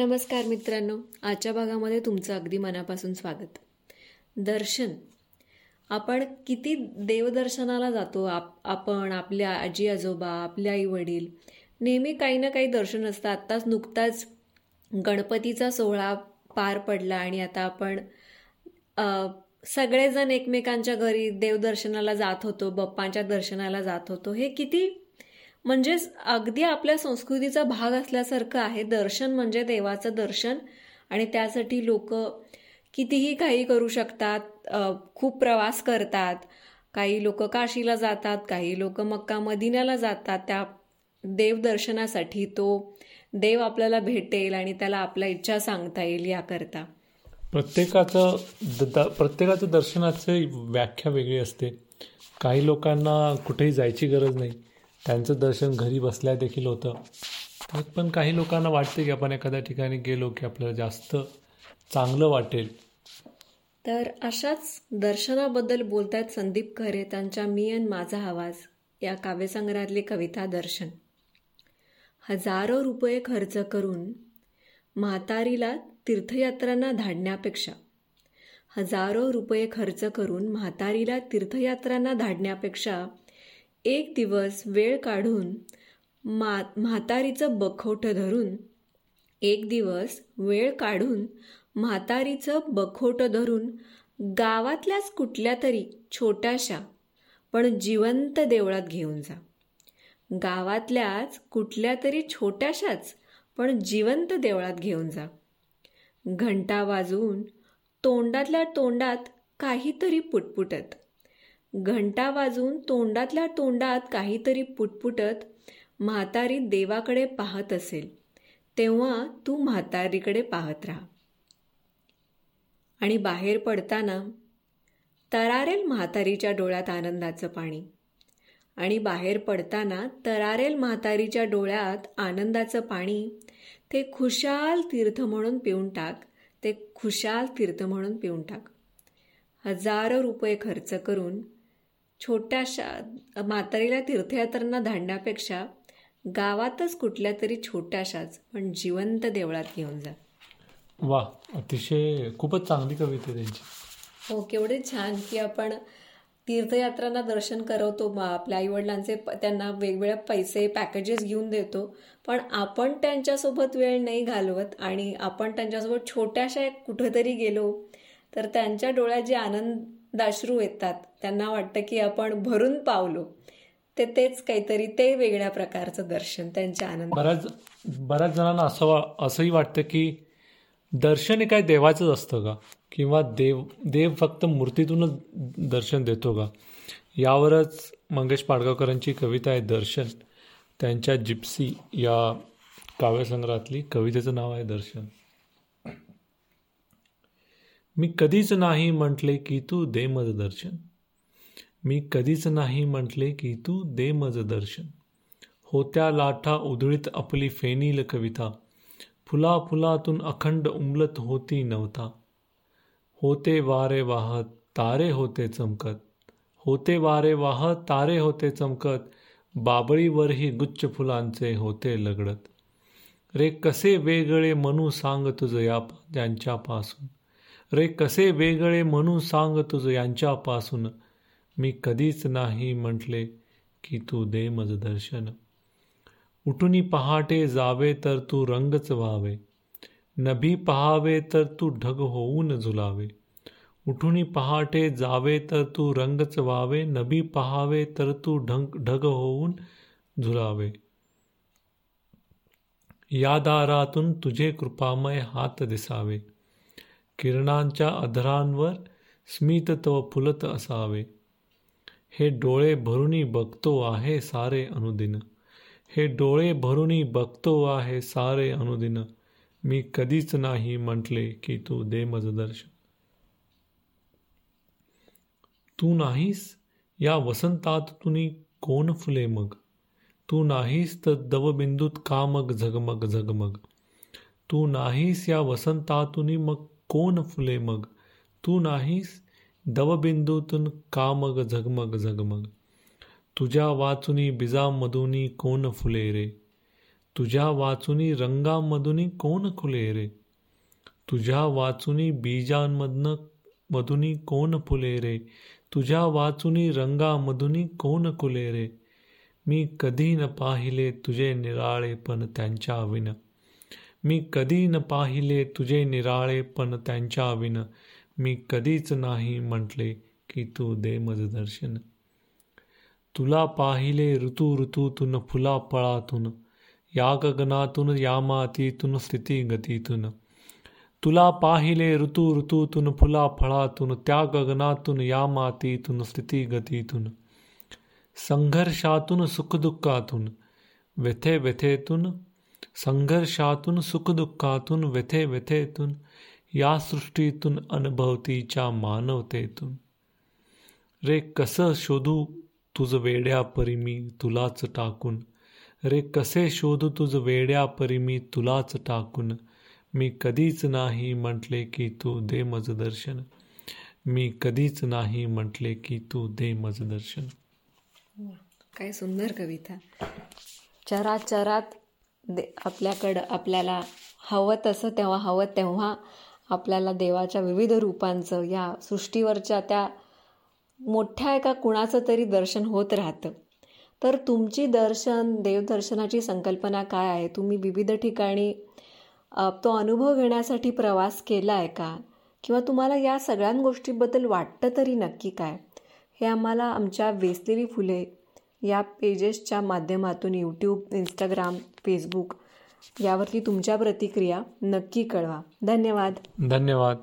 नमस्कार मित्रांनो. आजच्या भागामध्ये तुमचं अगदी मनापासून स्वागत. दर्शन. आपण किती देवदर्शनाला जातो? आप आपण आपल्या आजी आजोबा आपले आई वडील नेहमी काही ना काही दर्शन असतं. आत्ताच नुकताच गणपतीचा सोहळा पार पडला आणि आता आपण सगळेजण एकमेकांच्या घरी देवदर्शनाला जात होतो बाप्पांच्या दर्शनाला जात होतो. हे किती म्हणजेच अगदी आपल्या संस्कृतीचा भाग असल्यासारखं आहे. दर्शन म्हणजे देवाचं दर्शन. आणि त्यासाठी लोक कितीही काही करू शकतात खूप प्रवास करतात. काही लोक काशीला जातात काही लोक मक्का मदिन्याला जातात. त्या देवदर्शनासाठी तो देव आपल्याला भेटेल आणि त्याला आपल्या इच्छा सांगता येईल याकरता. प्रत्येकाचं प्रत्येकाचं दर्शनाची व्याख्या वेगळी असते. काही लोकांना कुठेही जायची गरज नाही. त्यांचं दर्शन घरी बसल्या देखील होतं. पण काही लोकांना वाटते की आपण एखाद्या ठिकाणी गेलो की आपल्याला जास्त चांगलं वाटेल. तर अशाच दर्शनाबद्दल बोलतायत संदीप खरे त्यांच्या मी अन माझा आवाज या काव्यसंग्रहातली कविता दर्शन. हजारो रुपये खर्च करून म्हातारीला तीर्थयात्रांना धाडण्यापेक्षा हजारो रुपये खर्च करून म्हातारीला तीर्थयात्रांना धाडण्यापेक्षा एक दिवस वेळ काढून मा म्हातारीचं बखोटं धरून एक दिवस वेळ काढून म्हातारीचं बखोटं धरून गावातल्याच कुठल्या तरी छोट्याशा पण जिवंत देवळात घेऊन जा. गावातल्याच कुठल्या तरी छोट्याशाच पण जिवंत देवळात घेऊन जा. घंटा वाजवून तोंडातल्या तोंडात काहीतरी पुटपुटत. घंटा वाजून तोंडातल्या तोंडात काहीतरी पुटपुटत म्हातारी देवाकडे पाहत असेल. तेव्हा तू म्हातारीकडे पाहत राहा. आणि बाहेर पडताना तरारेल म्हातारीच्या डोळ्यात आनंदाचं पाणी. आणि बाहेर पडताना तरारेल म्हातारीच्या डोळ्यात आनंदाचं पाणी. ते खुशाल तीर्थ म्हणून पिऊन टाक. ते खुशाल तीर्थ म्हणून पिऊन टाक. हजारो रुपये खर्च करून छोट्याशा म्हातारीला तीर्थयात्रांना धाडण्यापेक्षा गावातच कुठल्या तरी छोट्याशाच पण जिवंत देवळात घेऊन जा. वा अतिशय खूपच चांगली कविता त्यांची. हो केवढे छान की आपण तीर्थयात्रांना दर्शन करवतो आपल्या आईवडिलांचे त्यांना वेगवेगळ्या पैसे पॅकेजेस घेऊन देतो पण आपण त्यांच्यासोबत वेळ नाही घालवत आणि आपण त्यांच्यासोबत छोट्याशा कुठेतरी गेलो तर त्यांच्या डोळ्यात जे आनंद दाश्रू येतात. त्यांना वाटतं की आपण भरून पावलो. ते तेच काहीतरी ते वेगळ्या प्रकारचं दर्शन त्यांच्या आनंद. बऱ्याच बऱ्याच जणांना असं असंही वाटतं की दर्शन हे काय देवाचंच असतं का? किंवा देव देव फक्त मूर्तीतूनच दर्शन देतो का? यावरच मंगेश पाडगावकरांची कविता आहे दर्शन. त्यांच्या जिप्सी या काव्यसंग्रहातली कवितेचं नाव आहे दर्शन. मी कधीच नाही म्हटले की तू दे मज दर्शन. मी कधीच नाही म्हटले की तू दे मज दर्शन. होत्या लाठा उधळीत आपली फेनील कविता. फुला फुलातून अखंड उमलत होती नव्हता. होते वारे वाहत तारे होते चमकत. होते वारे वाहत तारे होते चमकत. बाबळीवरही गुच्छ फुलांचे होते लगडत. रे कसे वेगळे मनू सांग तुझ या ज्यांच्यापासून. रे कसे वेगळे म्हणून सांग तुझ यांच्यापासून. मी कधीच नाही म्हटले की तू दे मज दर्शन. उठूनी पहाटे जावे तर तू रंगच व्हावे. नभी पहावे तर तू ढग होऊन झुलावे. उठूनी पहाटे जावे तर तू रंगच व्हावे. नभी पहावे तर तू ढंग ढग होऊन झुलावे. या दारातून तुझे कृपामय हात दिसावे. किरणांच्या अधरांवर स्मितत्व फुलत असावे. हे डोळे भरूनी बघतो आहे सारे अनुदिन. हे डोळे भरूनी बघतो आहे सारे अनुदिन. मी कधीच नाही म्हटले की तू दे मज दर्शन. तू नाहीस? या वसंतात तुनी कोण फुले मग? तू नाहीस तर दवबिंदूत का मग झगमग झगमग. तू नाहीस या वसंतातुनी मग कोण फुले मग? तू नाहीस? दवबिंदूतून का मग झगमग झगमग? तुझ्या वाचुनी बिजामधुनी कोण फुले रे? तुझ्या वाचुनी रंगामधुनी कोण खुले रे? तुझ्या वाचुनी बीजांमधनं मधुनी कोण फुले रे? तुझ्या वाचुनी रंगामधुनी कोण खुले रे? मी कधी न पाहिले तुझे निराळे पण त्यांच्या विन. मी कधी न पाहिले तुझे निराळे पण त्यांच्या विन. मी कधीच नाही म्हटले की तू दे दर्शन. तुला पाहिले ऋतू ऋतूतून फुला पळातून या गगनातून या मातीतून स्थिती गतीतून तुला पाहिले ऋतू ऋतूतून फुला फळातून त्या गगनातून या मातीतून स्थिती गतीतून संघर्षातून सुखदुःखातून व्यथे व्यथेतून संघर्षातून सुखदुःखातून व्यथे व्यथेतून या सृष्टीतून अनुभवतीच्या मानवतेतून. रे कसं शोधू तुझ वेड्या परी मी तुलाच टाकून? रे कसे शोधू तुझ वेड्या परी मी तुलाच टाकून? मी कधीच नाही म्हटले की तू दे मज दर्शन. मी कधीच नाही म्हटले की तू दे मज दर्शन. हो, काय सुंदर कविता. चराचरात दे आपल्याकडं आपल्याला हवं तसं तेव्हा हवं तेव्हा आपल्याला देवाच्या विविध रूपांचं या सृष्टीवरच्या त्या मोठ्या एका कुणाचं तरी दर्शन होत राहतं. तर तुमची दर्शन देवदर्शनाची संकल्पना काय आहे? तुम्ही विविध ठिकाणी तो अनुभव घेण्यासाठी प्रवास केला आहे का? किंवा तुम्हाला या सगळ्या गोष्टीबद्दल वाटतं तरी नक्की काय? हे आम्हाला आमच्या वेसलेली फुले या पेजेसच्या माध्यमातून यूट्यूब इंस्टाग्राम फेसबुक यावरती तुमच्या प्रतिक्रिया नक्की कळवा. धन्यवाद. धन्यवाद.